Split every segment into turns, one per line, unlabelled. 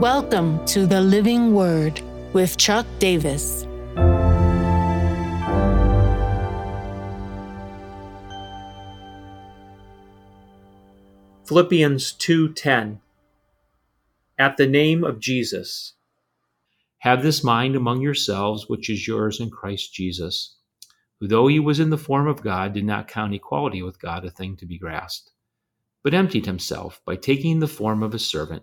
Welcome to the Living Word with Chuck Davis.
Philippians 2:10 At the name of Jesus have this mind among yourselves which is yours in Christ Jesus who though he was in the form of God did not count equality with God a thing to be grasped but emptied himself by taking the form of a servant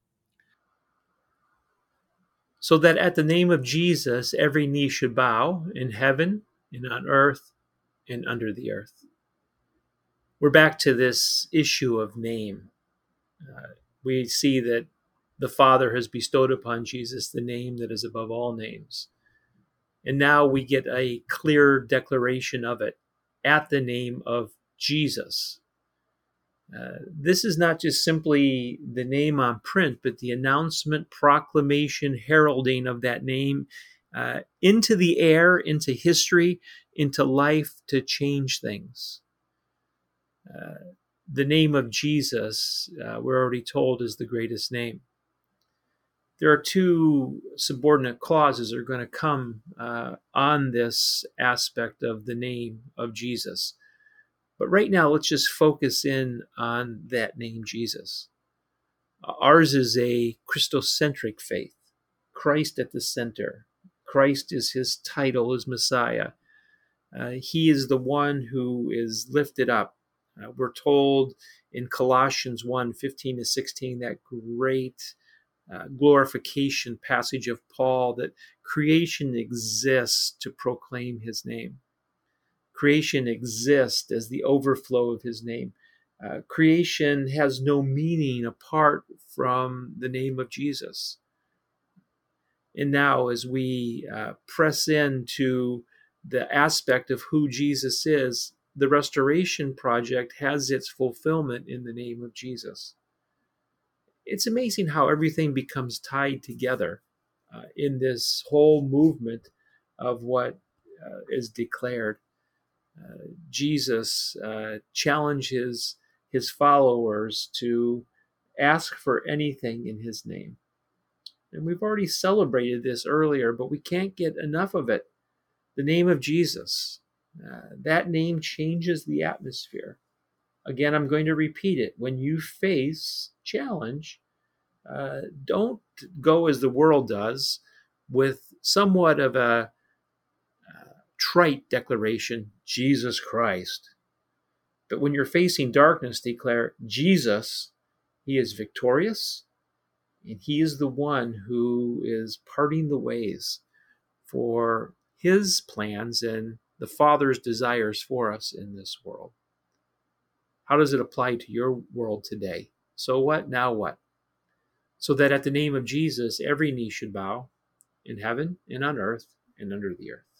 So that at the name of Jesus every knee should bow in heaven and on earth and under the earth. We're back to this issue of name uh, we see that the Father has bestowed upon Jesus the name that is above all names. And now we get a clear declaration of it at the name of Jesus. Uh, this is not just simply the name on print, but the announcement, proclamation, heralding of that name uh, into the air, into history, into life to change things. Uh, the name of Jesus, uh, we're already told, is the greatest name. There are two subordinate clauses that are going to come uh, on this aspect of the name of Jesus. But right now, let's just focus in on that name, Jesus. Uh, ours is a Christocentric faith, Christ at the center. Christ is his title his Messiah. Uh, he is the one who is lifted up uh, we're told in Colossians 1 15 to 16, that great uh, glorification passage of Paul, that creation exists to proclaim his name. Creation exists as the overflow of his name. Uh, creation has no meaning apart from the name of Jesus. And now, as we uh, press into the aspect of who Jesus is, the restoration project has its fulfillment in the name of Jesus. It's amazing how everything becomes tied together uh, in this whole movement of what uh, is declared. Jesus uh, challenges his followers to ask for anything in his name. And we've already celebrated this earlier, but we can't get enough of it. The name of Jesus, uh, that name changes the atmosphere. Again, I'm going to repeat it. When you face challenge, uh, don't go as the world does with somewhat of a trite declaration Jesus Christ. But when you're facing darkness, declare Jesus, He is victorious, and He is the one who is parting the ways for His plans and the Father's desires for us in this world. How does it apply to your world today? So what? Now what? So that at the name of Jesus, every knee should bow in heaven and on earth and under the earth.